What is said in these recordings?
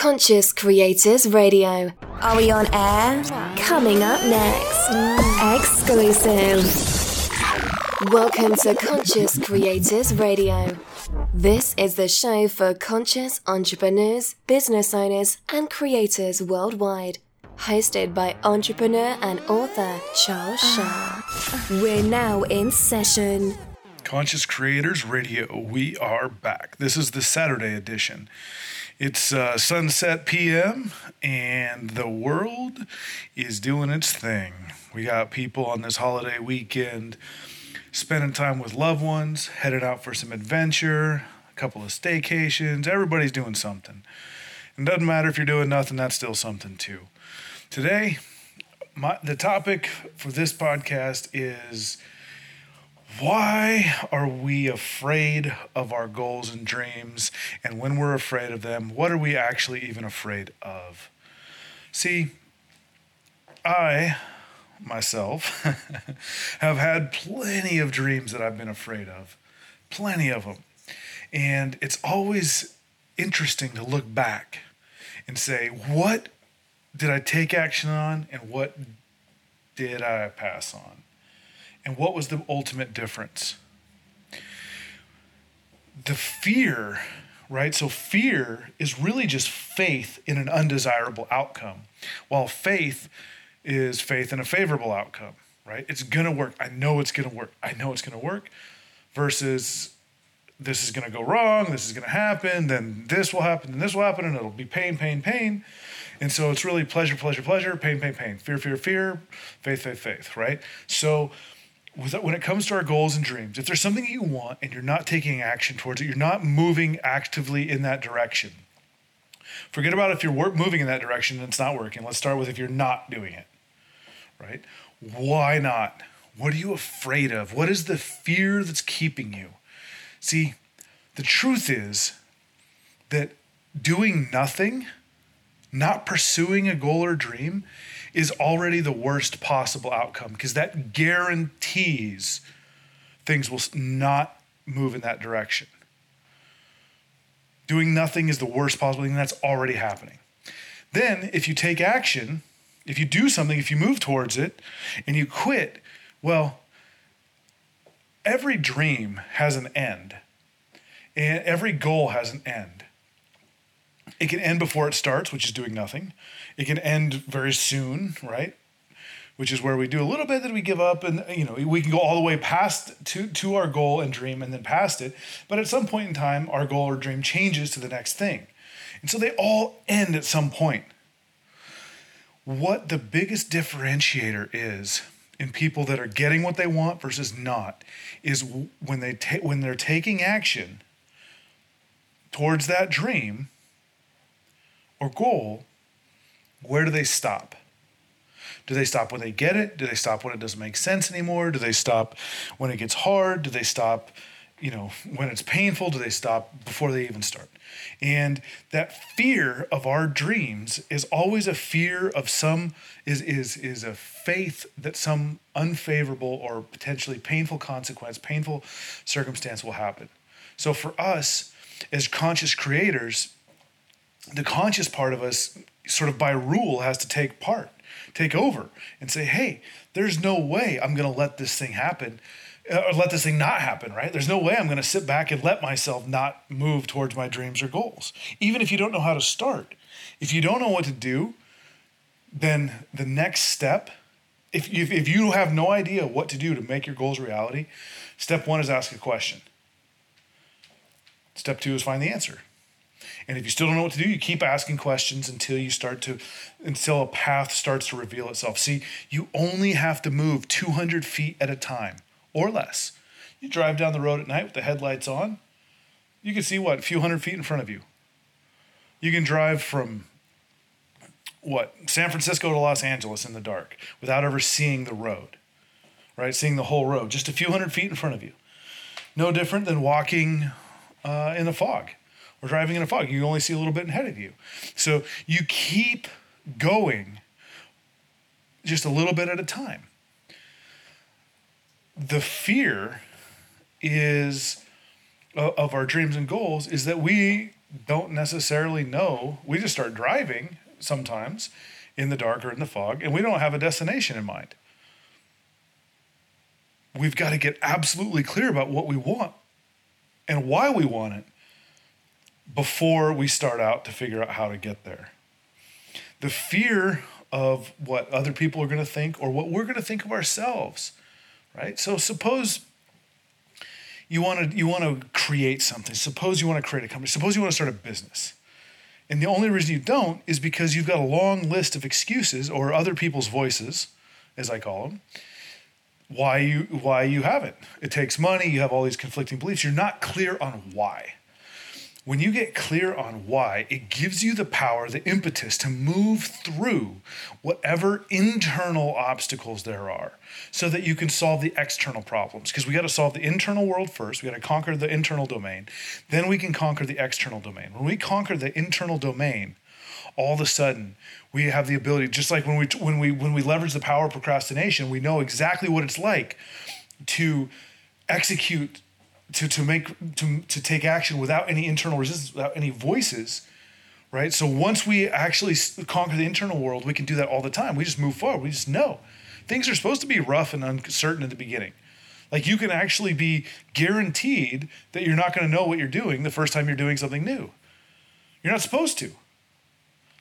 Conscious Creators Radio. Are we on air? Coming up next. Exclusive. Welcome to Conscious Creators Radio. This is the show for conscious entrepreneurs, business owners, and creators worldwide. Hosted by entrepreneur and author Charles Schaar. We're now in session. Conscious Creators Radio, we are back. This is the Saturday edition. It's uh, sunset PM, and the world is doing its thing. We got people on this holiday weekend spending time with loved ones, headed out for some adventure, a couple of staycations. Everybody's doing something. And doesn't matter if you're doing nothing, that's still something too. Today, my, the topic for this podcast is why are we afraid of our goals and dreams? And when we're afraid of them, what are we actually even afraid of? See, I myself have had plenty of dreams that I've been afraid of, plenty of them. And it's always interesting to look back and say, what did I take action on and what did I pass on? And what was the ultimate difference? The fear, right? So, fear is really just faith in an undesirable outcome, while faith is faith in a favorable outcome, right? It's going to work. I know it's going to work. I know it's going to work versus this is going to go wrong, this is going to happen, then this will happen, and this will happen, and it'll be pain, pain, pain. And so it's really pleasure, pleasure, pleasure, pain, pain, pain, fear, fear, fear, faith, faith, faith, right? So when it comes to our goals and dreams, if there's something you want and you're not taking action towards it, you're not moving actively in that direction. Forget about if you're moving in that direction and it's not working. Let's start with if you're not doing it, right? Why not? What are you afraid of? What is the fear that's keeping you? See, the truth is that doing nothing, not pursuing a goal or dream, is already the worst possible outcome because that guarantees things will not move in that direction. Doing nothing is the worst possible thing that's already happening. Then, if you take action, if you do something, if you move towards it and you quit, well, every dream has an end, and every goal has an end. It can end before it starts, which is doing nothing. It can end very soon, right? Which is where we do a little bit that we give up, and you know we can go all the way past to to our goal and dream, and then past it. But at some point in time, our goal or dream changes to the next thing, and so they all end at some point. What the biggest differentiator is in people that are getting what they want versus not is when they ta- when they're taking action towards that dream or goal, where do they stop? Do they stop when they get it? Do they stop when it doesn't make sense anymore? Do they stop when it gets hard? Do they stop, you know, when it's painful? Do they stop before they even start? And that fear of our dreams is always a fear of some is is is a faith that some unfavorable or potentially painful consequence, painful circumstance will happen. So for us as conscious creators, the conscious part of us, sort of by rule, has to take part, take over, and say, hey, there's no way I'm going to let this thing happen. Uh, or let this thing not happen, right? There's no way I'm going to sit back and let myself not move towards my dreams or goals. Even if you don't know how to start, if you don't know what to do, then the next step, if, if, if you have no idea what to do to make your goals reality, step one is ask a question. Step two is find the answer. And if you still don't know what to do, you keep asking questions until you start to, until a path starts to reveal itself. See, you only have to move 200 feet at a time or less. You drive down the road at night with the headlights on, you can see what, a few hundred feet in front of you. You can drive from what, San Francisco to Los Angeles in the dark without ever seeing the road, right? Seeing the whole road, just a few hundred feet in front of you. No different than walking uh, in the fog or driving in a fog. You only see a little bit ahead of you. So you keep going just a little bit at a time. The fear is of our dreams and goals is that we don't necessarily know. We just start driving sometimes in the dark or in the fog, and we don't have a destination in mind. We've got to get absolutely clear about what we want and why we want it before we start out to figure out how to get there. The fear of what other people are going to think or what we're going to think of ourselves, right? So suppose you want to you want to create something. Suppose you want to create a company. Suppose you want to start a business. And the only reason you don't is because you've got a long list of excuses or other people's voices, as I call them, why you why you haven't. It takes money, you have all these conflicting beliefs. You're not clear on why. When you get clear on why, it gives you the power, the impetus to move through whatever internal obstacles there are so that you can solve the external problems. Because we got to solve the internal world first, we got to conquer the internal domain, then we can conquer the external domain. When we conquer the internal domain, all of a sudden we have the ability just like when we when we when we leverage the power of procrastination we know exactly what it's like to execute to to make to to take action without any internal resistance, without any voices, right? So once we actually conquer the internal world, we can do that all the time. We just move forward. We just know things are supposed to be rough and uncertain at the beginning. Like you can actually be guaranteed that you're not going to know what you're doing the first time you're doing something new. You're not supposed to.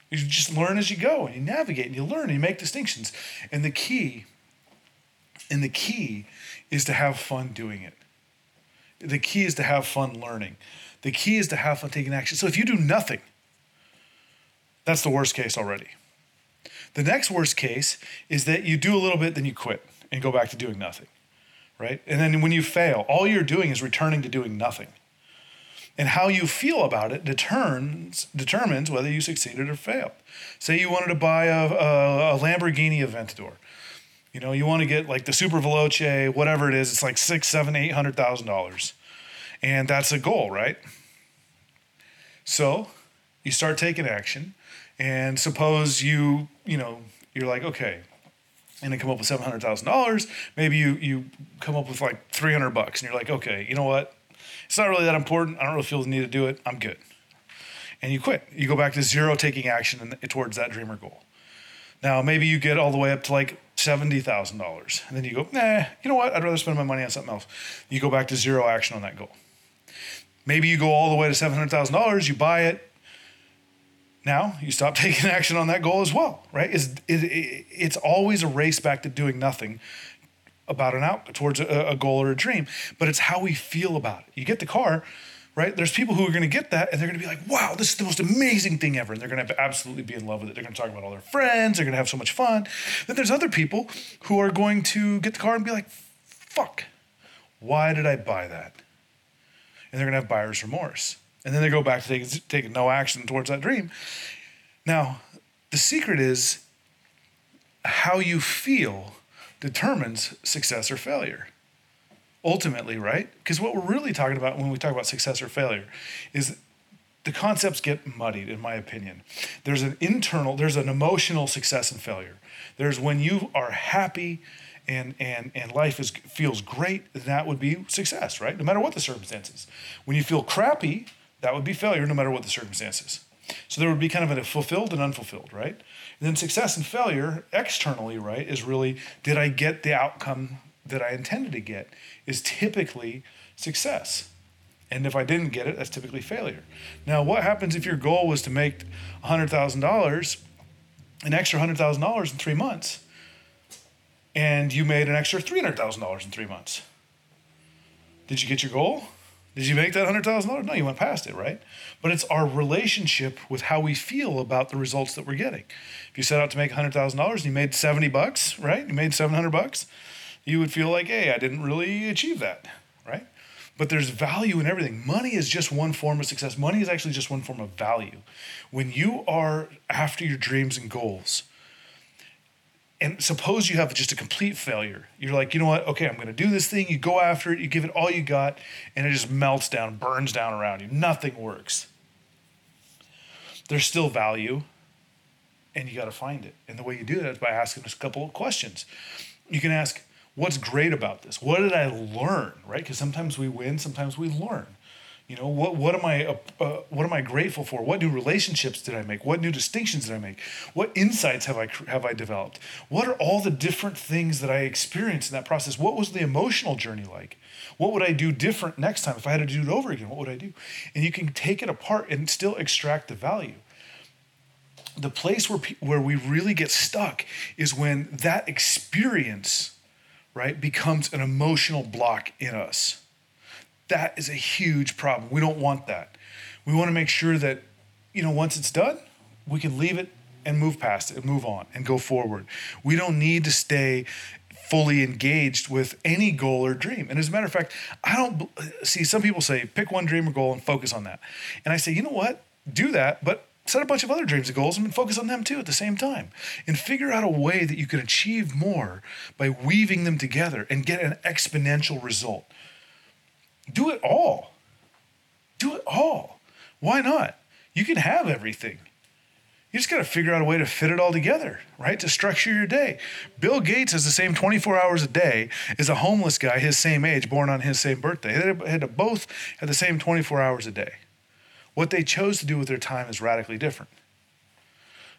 You just learn as you go and you navigate and you learn and you make distinctions. And the key, and the key is to have fun doing it. The key is to have fun learning. The key is to have fun taking action. So if you do nothing, that's the worst case already. The next worst case is that you do a little bit, then you quit and go back to doing nothing, right? And then when you fail, all you're doing is returning to doing nothing. And how you feel about it determines, determines whether you succeeded or failed. Say you wanted to buy a, a, a Lamborghini Aventador. You know, you want to get like the Super Veloce, whatever it is. It's like six, seven, eight hundred thousand dollars, and that's a goal, right? So you start taking action, and suppose you, you know, you're like, okay, and then come up with seven hundred thousand dollars. Maybe you you come up with like three hundred bucks, and you're like, okay, you know what? It's not really that important. I don't really feel the need to do it. I'm good. And you quit. You go back to zero taking action towards that dreamer goal. Now maybe you get all the way up to like $70,000. And then you go, nah, you know what? I'd rather spend my money on something else. You go back to zero action on that goal. Maybe you go all the way to $700,000, you buy it. Now you stop taking action on that goal as well, right? It's, it, it, it's always a race back to doing nothing about an out towards a, a goal or a dream, but it's how we feel about it. You get the car, right? There's people who are going to get that and they're going to be like, wow, this is the most amazing thing ever. And they're going to absolutely be in love with it. They're going to talk about all their friends. They're going to have so much fun. Then there's other people who are going to get the car and be like, fuck, why did I buy that? And they're going to have buyer's remorse. And then they go back to taking, taking no action towards that dream. Now, the secret is how you feel determines success or failure ultimately, right? Because what we're really talking about when we talk about success or failure is the concepts get muddied, in my opinion. There's an internal, there's an emotional success and failure. There's when you are happy and and and life is feels great, that would be success, right? No matter what the circumstances. When you feel crappy, that would be failure, no matter what the circumstances. So there would be kind of a fulfilled and unfulfilled, right? And then success and failure externally, right, is really did I get the outcome that I intended to get is typically success. And if I didn't get it, that's typically failure. Now, what happens if your goal was to make $100,000, an extra $100,000 in three months, and you made an extra $300,000 in three months? Did you get your goal? Did you make that $100,000? No, you went past it, right? But it's our relationship with how we feel about the results that we're getting. If you set out to make $100,000 and you made 70 bucks, right? You made 700 bucks you would feel like, hey, I didn't really achieve that, right? But there's value in everything. Money is just one form of success. Money is actually just one form of value. When you are after your dreams and goals, and suppose you have just a complete failure. You're like, you know what? Okay, I'm going to do this thing. You go after it, you give it all you got, and it just melts down, burns down around you. Nothing works. There's still value, and you got to find it. And the way you do that is by asking a couple of questions. You can ask, what's great about this? What did I learn, right? Because sometimes we win, sometimes we learn. You know, what what am I uh, uh, what am I grateful for? What new relationships did I make? What new distinctions did I make? What insights have I have I developed? What are all the different things that I experienced in that process? What was the emotional journey like? What would I do different next time if I had to do it over again? What would I do? And you can take it apart and still extract the value. The place where where we really get stuck is when that experience, right, becomes an emotional block in us that is a huge problem. We don't want that. We want to make sure that, you know, once it's done, we can leave it and move past it and move on and go forward. We don't need to stay fully engaged with any goal or dream. And as a matter of fact, I don't see some people say pick one dream or goal and focus on that. And I say, you know what? Do that, but set a bunch of other dreams and goals and focus on them too at the same time. And figure out a way that you can achieve more by weaving them together and get an exponential result. Do it all. Do it all. Why not? You can have everything. You just got to figure out a way to fit it all together, right? To structure your day. Bill Gates has the same 24 hours a day as a homeless guy his same age, born on his same birthday. They had to both have the same 24 hours a day. What they chose to do with their time is radically different.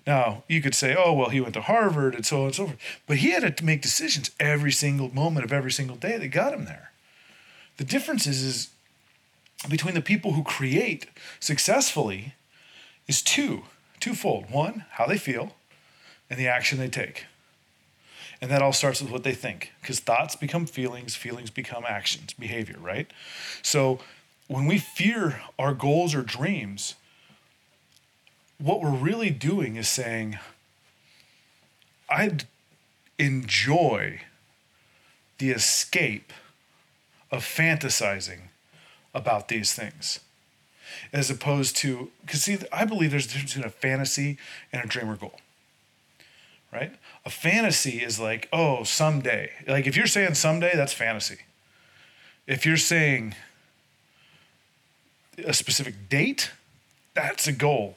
Now, you could say, oh, well, he went to Harvard and so on and so forth. But he had to make decisions every single moment of every single day that got him there. The difference is, is between the people who create successfully is two, twofold. One, how they feel, and the action they take. And that all starts with what they think, because thoughts become feelings, feelings become actions, behavior, right? So when we fear our goals or dreams, what we're really doing is saying, I'd enjoy the escape of fantasizing about these things as opposed to because see i believe there's a difference between a fantasy and a dream or goal right? A fantasy is like oh someday like if you're saying someday that's fantasy. If you're saying a specific date that's a goal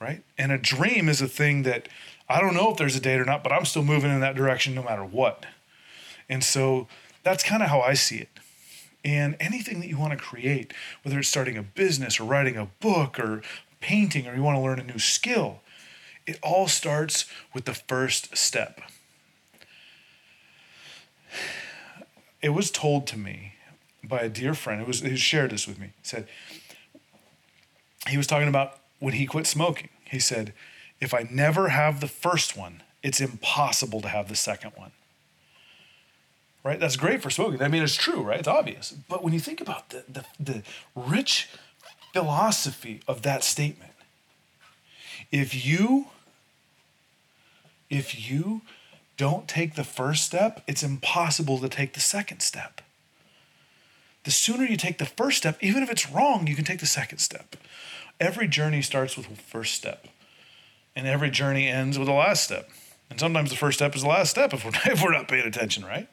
right and a dream is a thing that i don't know if there's a date or not but i'm still moving in that direction no matter what and so that's kind of how I see it. And anything that you want to create, whether it's starting a business or writing a book or painting or you want to learn a new skill, it all starts with the first step. It was told to me by a dear friend, it was, he shared this with me. He said, he was talking about when he quit smoking. He said, if I never have the first one, it's impossible to have the second one right? That's great for smoking. I mean, it's true, right? It's obvious. But when you think about the, the, the rich philosophy of that statement, if you if you don't take the first step, it's impossible to take the second step. The sooner you take the first step, even if it's wrong, you can take the second step. Every journey starts with the first step, and every journey ends with the last step. And sometimes the first step is the last step if we're, if we're not paying attention, right?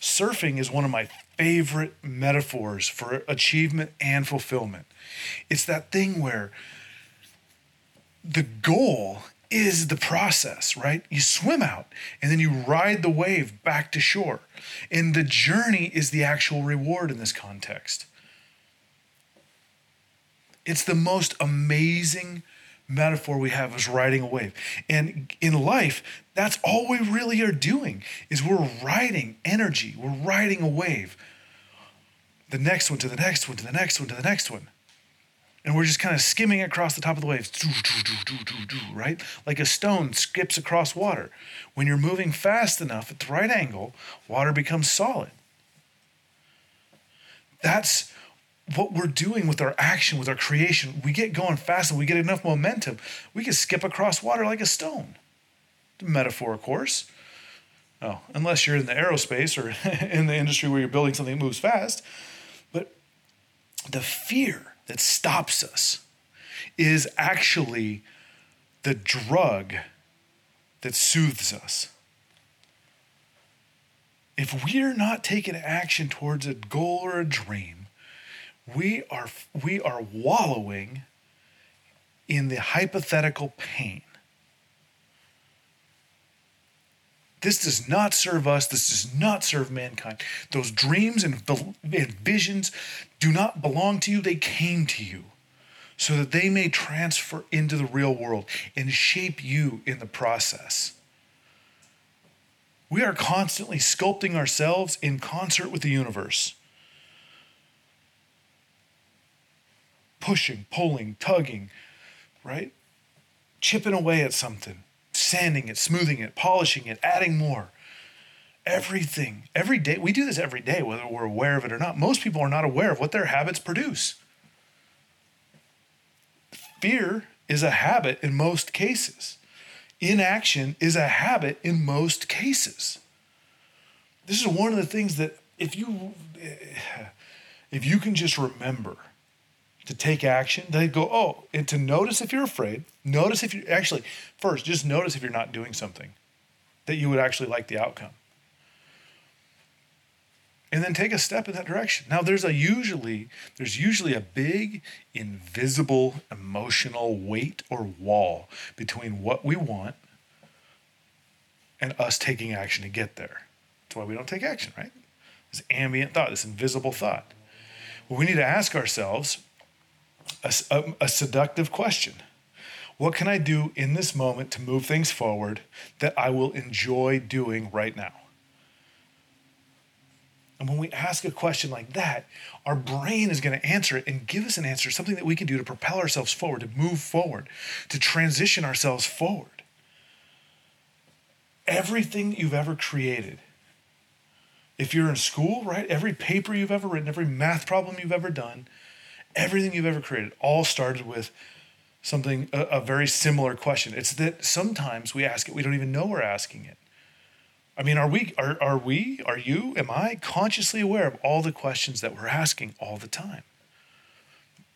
surfing is one of my favorite metaphors for achievement and fulfillment. It's that thing where the goal is the process, right? You swim out and then you ride the wave back to shore. And the journey is the actual reward in this context. It's the most amazing metaphor we have is riding a wave. And in life, that's all we really are doing is we're riding energy. We're riding a wave. The next one to the next one to the next one to the next one. And we're just kind of skimming across the top of the waves, right? Like a stone skips across water. When you're moving fast enough at the right angle, water becomes solid. That's what we're doing with our action, with our creation, we get going fast and we get enough momentum, we can skip across water like a stone. The metaphor, of course. Oh, unless you're in the aerospace or in the industry where you're building something that moves fast. But the fear that stops us is actually the drug that soothes us. If we're not taking action towards a goal or a dream, we are we are wallowing in the hypothetical pain This does not serve us. This does not serve mankind. Those dreams and, and visions do not belong to you. They came to you so that they may transfer into the real world and shape you in the process. We are constantly sculpting ourselves in concert with the universe. Pushing, pulling, tugging, right? Chipping away at something sanding it, smoothing it, polishing it, adding more. Everything, every day, we do this every day, whether we're aware of it or not. Most people are not aware of what their habits produce. Fear is a habit in most cases. Inaction is a habit in most cases. This is one of the things that if you if you can just remember to take action, they go, oh, and to notice if you're afraid, notice if you actually, first, just notice if you're not doing something that you would actually like the outcome. And then take a step in that direction. Now there's a usually there's usually a big invisible emotional weight or wall between what we want and us taking action to get there. That's why we don't take action, right? This ambient thought, this invisible thought. Well, we need to ask ourselves a, a, a seductive question. What can I do in this moment to move things forward that I will enjoy doing right now? And when we ask a question like that, our brain is going to answer it and give us an answer, something that we can do to propel ourselves forward, to move forward, to transition ourselves forward. Everything you've ever created, if you're in school, right? Every paper you've ever written, every math problem you've ever done, everything you've ever created all started with something a, a, very similar question. It's that sometimes we ask it we don't even know we're asking it. I mean are we are, are we are you am i consciously aware of all the questions that we're asking all the time?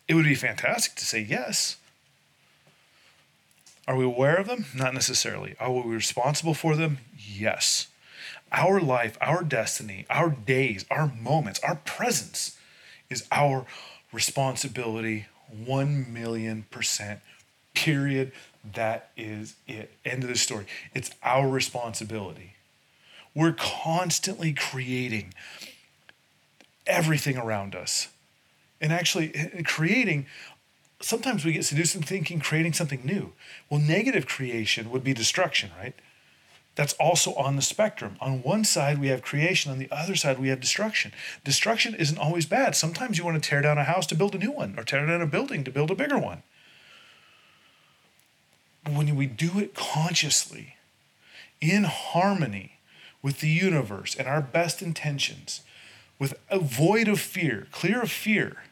It would be fantastic to say yes. Are we aware of them? Not necessarily. Are we responsible for them? Yes. Our life our destiny our days our moments our presence is our responsibility 1 million percent. Period. That is it. End of the story. It's our responsibility. We're constantly creating everything around us. And actually, eh, creating, sometimes we get seduced in thinking creating something new. Well, negative creation would be destruction, right? That's also on the spectrum. On one side, we have creation, on the other side, we have destruction. Destruction isn't always bad. Sometimes you want to tear down a house to build a new one, or tear down a building to build a bigger one. But when we do it consciously, in harmony with the universe and our best intentions, with a void of fear, clear of fear,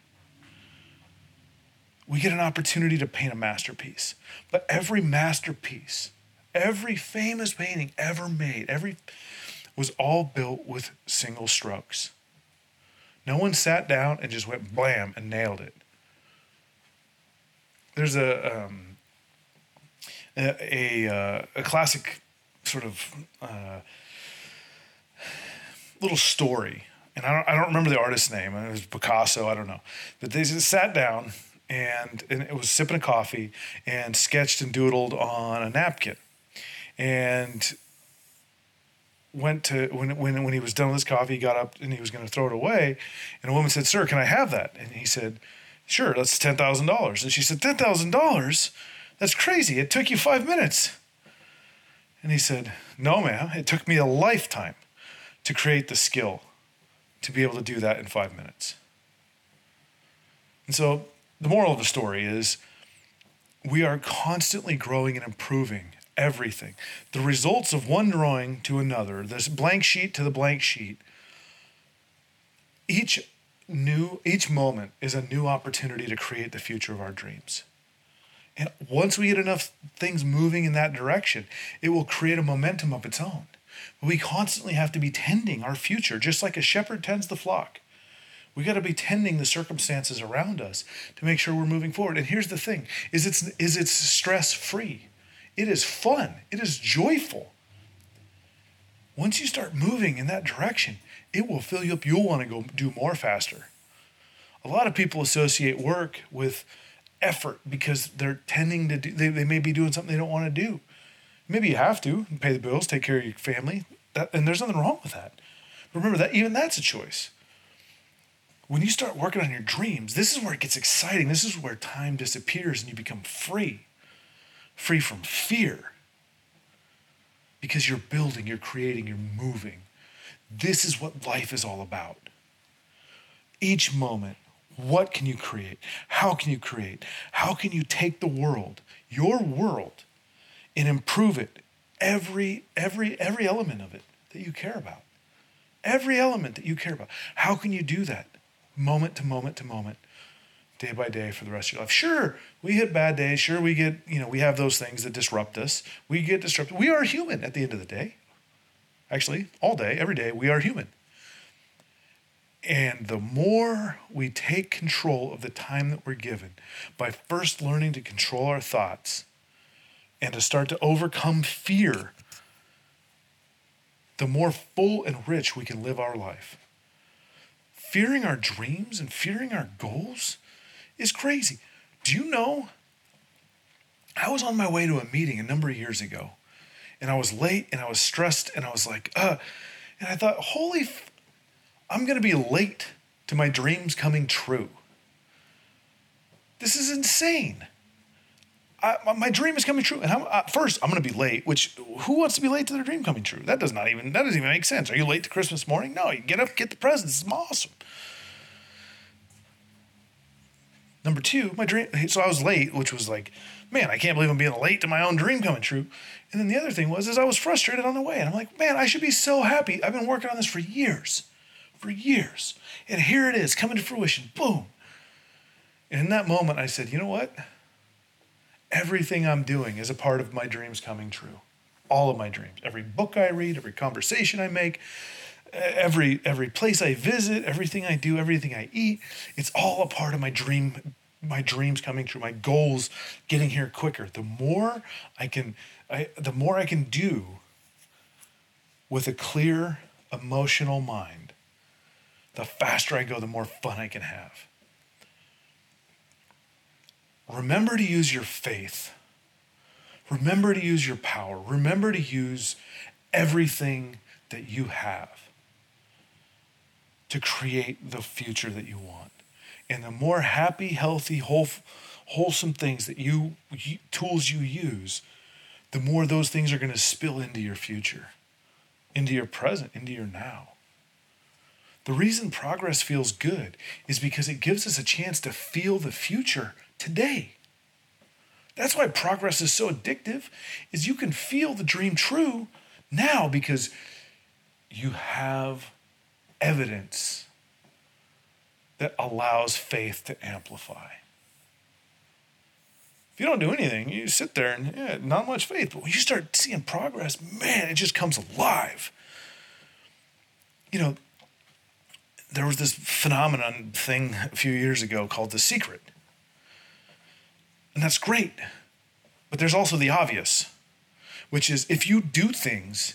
we get an opportunity to paint a masterpiece. But every masterpiece, Every famous painting ever made, every was all built with single strokes. No one sat down and just went blam and nailed it. There's a um, a, a, uh, a, classic sort of uh, little story, and I don't, I don't remember the artist's name. It was Picasso. I don't know, but they just sat down and, and it was sipping a coffee and sketched and doodled on a napkin and went to when when when he was done with his coffee, he got up and he was going to throw it away, and a woman said, "Sir, can I have that?" And he said, "Sure, that's ten thousand dollars." And she said, 10000 dollars? That's crazy. It took you five minutes." And he said, "No, ma'am. It took me a lifetime to create the skill to be able to do that in five minutes." And so the moral of the story is we are constantly growing and improving everything. The results of one drawing to another, this blank sheet to the blank sheet, each new each moment is a new opportunity to create the future of our dreams. And once we get enough things moving in that direction, it will create a momentum of its own. We constantly have to be tending our future, just like a shepherd tends the flock. We got to be tending the circumstances around us to make sure we're moving forward. And here's the thing: is it's is stress free. It is fun, it is joyful. Once you start moving in that direction, it will fill you up. You'll want to go do more faster. A lot of people associate work with effort because they're tending to do, they, they may be doing something they don't want to do. Maybe you have to pay the bills, take care of your family, that, and there's nothing wrong with that. Remember that even that's a choice. When you start working on your dreams, this is where it gets exciting. This is where time disappears and you become free, free from fear. Because you're building, you're creating, you're moving. This is what life is all about. Each moment, what can you create? How can you create? How can you take the world, your world, and improve it? Every, every, every element of it that you care about. Every element that you care about. How can you do that? moment to moment to moment, day by day for the rest of your life. Sure, we hit bad days. Sure, we get, you know, we have those things that disrupt us. We get disrupted. We are human at the end of the day. Actually, all day, every day, we are human. And the more we take control of the time that we're given by first learning to control our thoughts and to start to overcome fear, the more full and rich we can live our life fearing our dreams and fearing our goals is crazy. Do you know? I was on my way to a meeting a number of years ago, and I was late and I was stressed and I was like, uh, and I thought, holy, I'm going to be late to my dreams coming true. This is insane. I, my dream is coming true. And I'm, first, I'm going to be late. Which who wants to be late to their dream coming true? That does not even that doesn't even make sense. Are you late to Christmas morning? No, you get up, get the presents. It's awesome. Number two, my dream. So I was late, which was like, man, I can't believe I'm being late to my own dream coming true. And then the other thing was, is I was frustrated on the way, and I'm like, man, I should be so happy. I've been working on this for years, for years, and here it is coming to fruition. Boom. And in that moment, I said, you know what? Everything I'm doing is a part of my dreams coming true. All of my dreams. Every book I read, every conversation I make, every every place I visit, everything I do, everything I eat, it's all a part of my dream my dreams coming true, my goals getting here quicker. The more I can I, the more I can do with a clear emotional mind, the faster I go, the more fun I can have. Remember to use your faith. Remember to use your power. Remember to use everything that you have to create the future that you want. And the more happy, healthy, whole, wholesome things that you, tools you use, the more those things are going to spill into your future, into your present, into your now. The reason progress feels good is because it gives us a chance to feel the future today. That's why progress is so addictive is you can feel the dream true now because you have evidence that allows faith to amplify. If you don't do anything, you sit there and yeah, not much faith. But when you start seeing progress, man, it just comes alive. You know, there was this phenomenon thing a few years ago called The Secret. And that's great. But there's also the obvious, which is if you do things,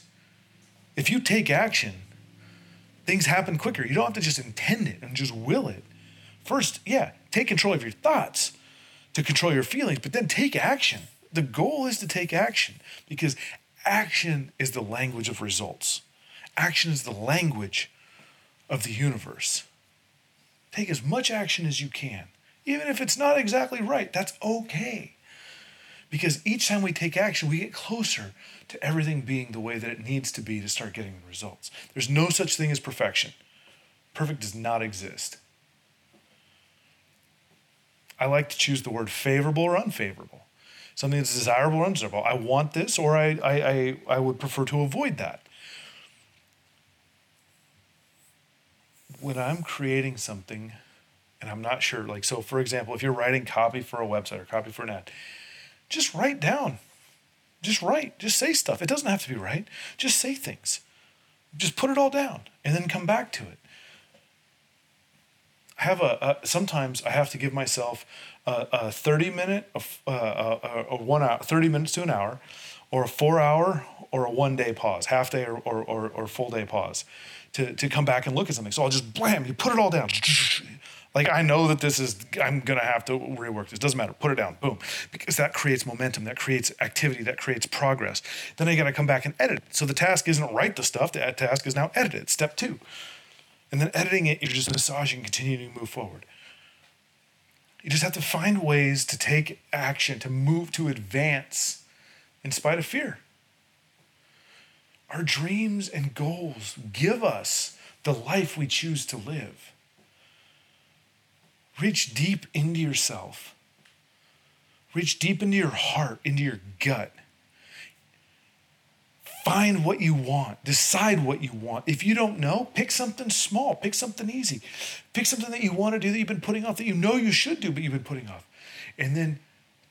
if you take action, things happen quicker. You don't have to just intend it and just will it. First, yeah, take control of your thoughts to control your feelings, but then take action. The goal is to take action because action is the language of results. Action is the language of the universe. Take as much action as you can. Even if it's not exactly right, that's okay. Because each time we take action, we get closer to everything being the way that it needs to be to start getting the results. There's no such thing as perfection. Perfect does not exist. I like to choose the word favorable or unfavorable. Something that's desirable or undesirable. I want this, or I, I, I, I would prefer to avoid that. When I'm creating something and I'm not sure. Like, so for example, if you're writing copy for a website or copy for an ad, just write down. Just write. Just say stuff. It doesn't have to be right. Just say things. Just put it all down and then come back to it. I have a, a sometimes I have to give myself a, a 30 minute, a, a, a, one hour, 30 minutes to an hour, or a four hour or a one day pause, half day or, or, or, or full day pause to, to come back and look at something. So I'll just blam, you put it all down. Like I know that this is I'm gonna have to rework this. Doesn't matter. Put it down. Boom. Because that creates momentum, that creates activity, that creates progress. Then I gotta come back and edit it. So the task isn't write the stuff, the task is now edit it. Step two. And then editing it, you're just massaging, continuing to move forward. You just have to find ways to take action, to move, to advance in spite of fear. Our dreams and goals give us the life we choose to live. Reach deep into yourself. Reach deep into your heart, into your gut. Find what you want. Decide what you want. If you don't know, pick something small, pick something easy. Pick something that you want to do that you've been putting off, that you know you should do, but you've been putting off. And then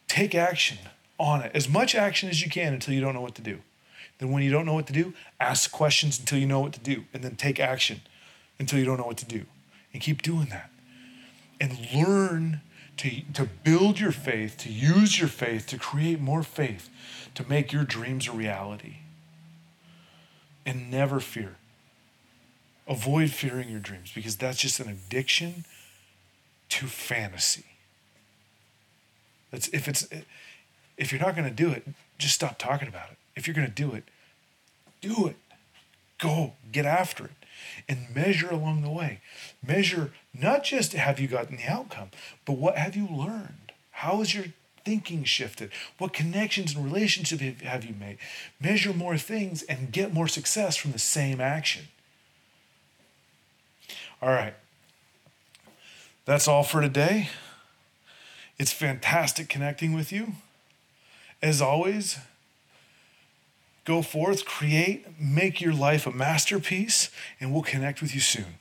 take action on it. As much action as you can until you don't know what to do. Then, when you don't know what to do, ask questions until you know what to do, and then take action until you don't know what to do. And keep doing that. And learn to, to build your faith, to use your faith, to create more faith, to make your dreams a reality. And never fear. Avoid fearing your dreams because that's just an addiction to fantasy. That's if it's if you're not going to do it, just stop talking about it. If you're going to do it, do it. Go, get after it, and measure along the way. Measure not just have you gotten the outcome, but what have you learned? How has your thinking shifted? What connections and relationships have you made? Measure more things and get more success from the same action. All right. That's all for today. It's fantastic connecting with you. As always, Go forth, create, make your life a masterpiece, and we'll connect with you soon.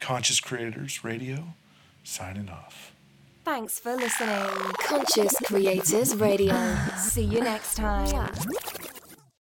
Conscious Creators Radio, signing off. Thanks for listening. Conscious Creators Radio. See you next time.